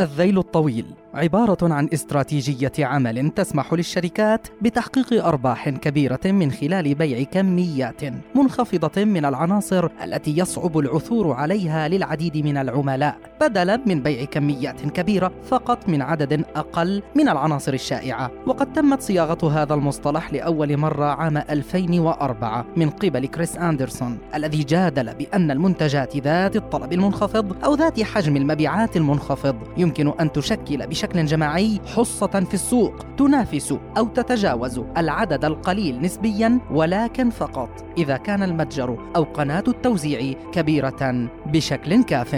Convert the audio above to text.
الذيل الطويل عبارة عن استراتيجية عمل تسمح للشركات بتحقيق أرباح كبيرة من خلال بيع كميات منخفضة من العناصر التي يصعب العثور عليها للعديد من العملاء، بدلا من بيع كميات كبيرة فقط من عدد أقل من العناصر الشائعة، وقد تمت صياغة هذا المصطلح لأول مرة عام 2004 من قبل كريس أندرسون الذي جادل بأن المنتجات ذات الطلب المنخفض أو ذات حجم المبيعات المنخفض يمكن أن تشكل بشكل جماعي حصة في السوق تنافس أو تتجاوز العدد القليل نسبيا ولكن فقط إذا كان المتجر أو قناة التوزيع كبيرة بشكل كاف.